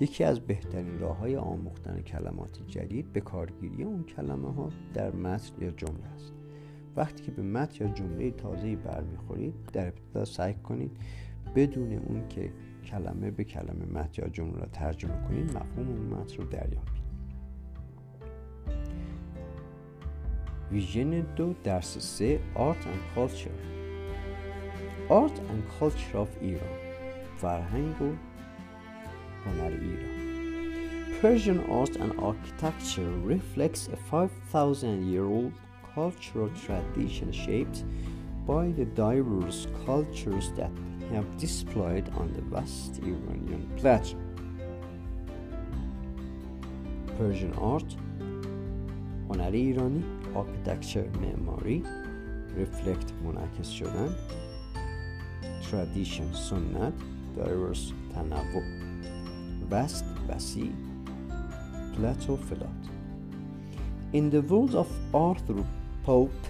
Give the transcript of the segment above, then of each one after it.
یکی از بهترین راه های آموختن کلمات جدید به کارگیری اون کلمه ها در متن یا جمله است. وقتی که به متن یا جمله تازه‌ای برمیخورید در ابتدا سعی کنید بدون اون که کلمه به کلمه متن یا جمله را ترجمه کنید مفهوم اون متن رو دریابید. ویژن دو درس سه آرت and کالچر آرت and کالچر of ایران. فرهنگ و هنر ایران Persian art and architecture reflects a 5,000 year old cultural tradition shaped by the diverse cultures that have displayed on the vast Iranian plateau. Persian art هنر ایرانی architecture معماری reflect منعکس شدن tradition سنت diverse تنوع vast وسیع plateau flat in the words of Arthur Pope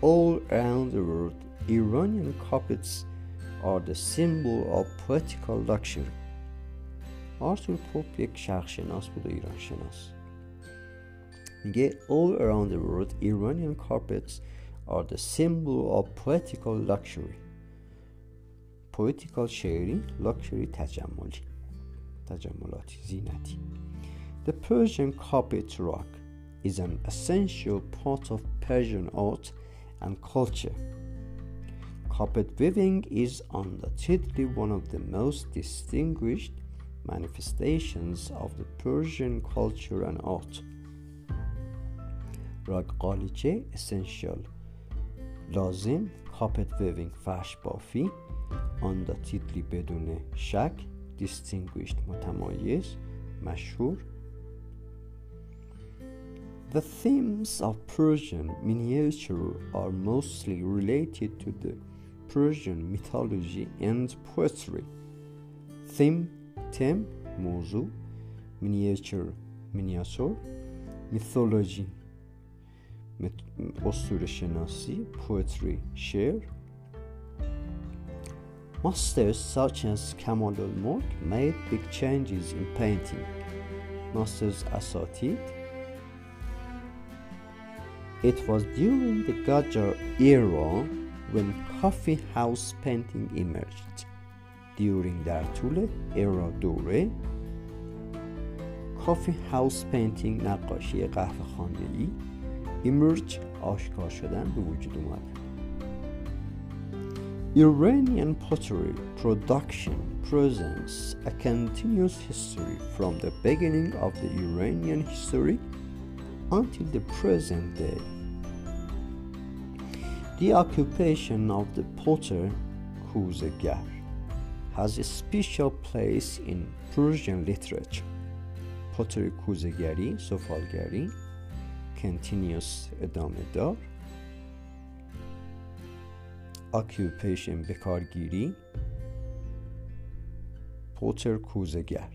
all around the world Iranian carpets are the symbol of poetical luxury آرتور پوپ یک شرق شناس بود و ایران شناس میگه all around the world Iranian carpets are the symbol of poetical luxury poetical شعری luxury تجملی تجملاتی زینتی The Persian carpet rug is an essential part of Persian art and culture. Carpet weaving is undoubtedly one of the most distinguished manifestations of the Persian culture and art. راگ قالیچه essential لازم کاپت ویوینگ فرش بافی آنداتیتلی بدون شک distinguished متمایز مشهور The themes of Persian miniature are mostly related to the Persian mythology and poetry. Theme, theme, موضوع miniature, miniature, mythology, اسطوره شناسی poetry شعر Masters such as Kamal-ol-molk made big changes in painting. Masters asserted it was during the Qajar era when coffee house painting emerged. During the Artule era دوره coffee house painting, نقاشی قهوه خاندهی emerged آشکار شدن به وجود اومد Iranian pottery production presents a continuous history from the beginning of the Iranian history until the present day. The occupation of the potter Kuzegar has a special place in Persian literature. Pottery Kuzegari, Sofalgari, continuous ادامه دار occupation بکارگیری پوتر کوزگر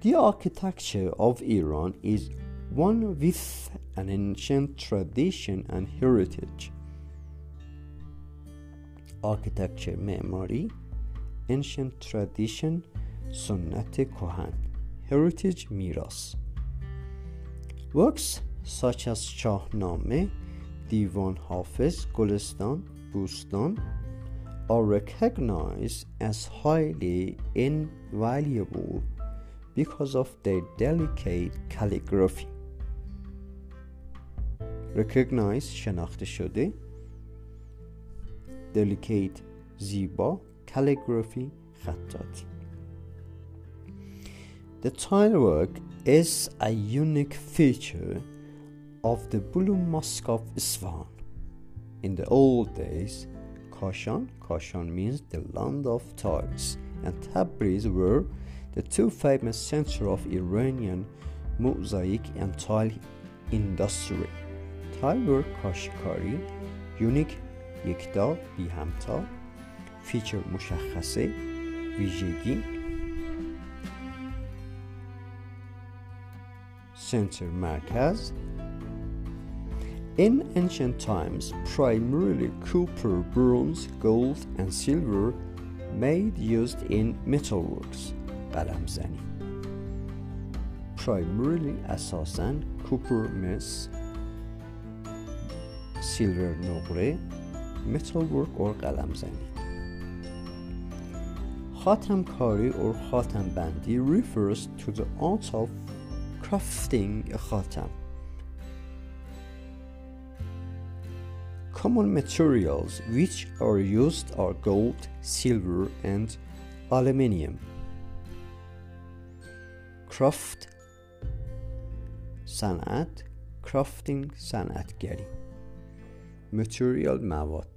The architecture of Iran is one with an ancient tradition and heritage. Architecture معماری ancient tradition سنت کهن heritage میراث Works such as Shahnameh, Divan Hafiz, Gulistan, Bustan are recognized as highly invaluable because of their delicate calligraphy. Recognized شناخته شده delicate زیبا calligraphy خطاطی The tile work is a unique feature of the Blue Mosque of Isfahan. In the old days, Kashan, Kashan means the land of tiles, and Tabriz were the two famous centers of Iranian mosaic and tile industry. Tile work کاشیکاری unique یکتا بی همتا فیچر مشخصه ویژگی center مرکز in ancient times, primarily copper, bronze, gold, and silver made used in metalworks, qalamzani. primarily اساساً copper mess, silver نقره, metalwork or قلمزنی Khatam kari or khatam bandi refers to the art of crafting a khatam Common materials which are used are gold, silver, and aluminium. Craft sanat, crafting sanatgari. Material mawat.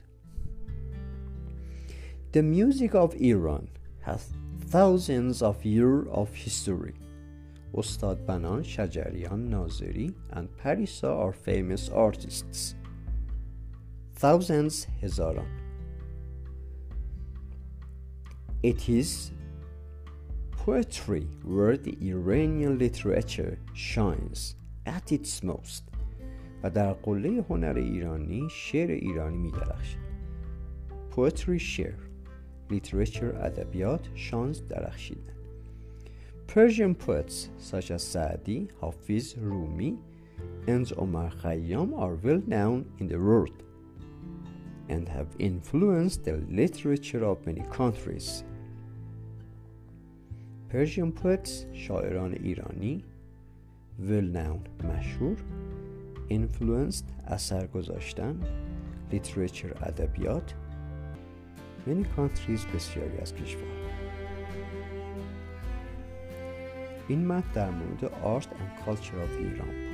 The music of Iran has thousands of years of history. Ustad Banan, Shajarian, Nazeri, and Parisa are famous artists Thousands Hezaran. It is poetry where the Iranian literature shines at its most و در قله هنر ایرانی شعر ایرانی می درخشد. Poetry شعر literature ادبیات شانس درخشیدن Persian poets such as Saadi, Hafiz, Rumi and Omar Khayyam are well known in the world and have influenced the literature of many countries. Persian poets شاعران ایرانی well known مشهور influenced اثر گذاشتن literature ادبیات many countries بسیاری از کشور این متن در مورد آرت and culture of ایران